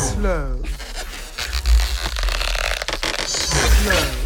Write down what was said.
slow, slow,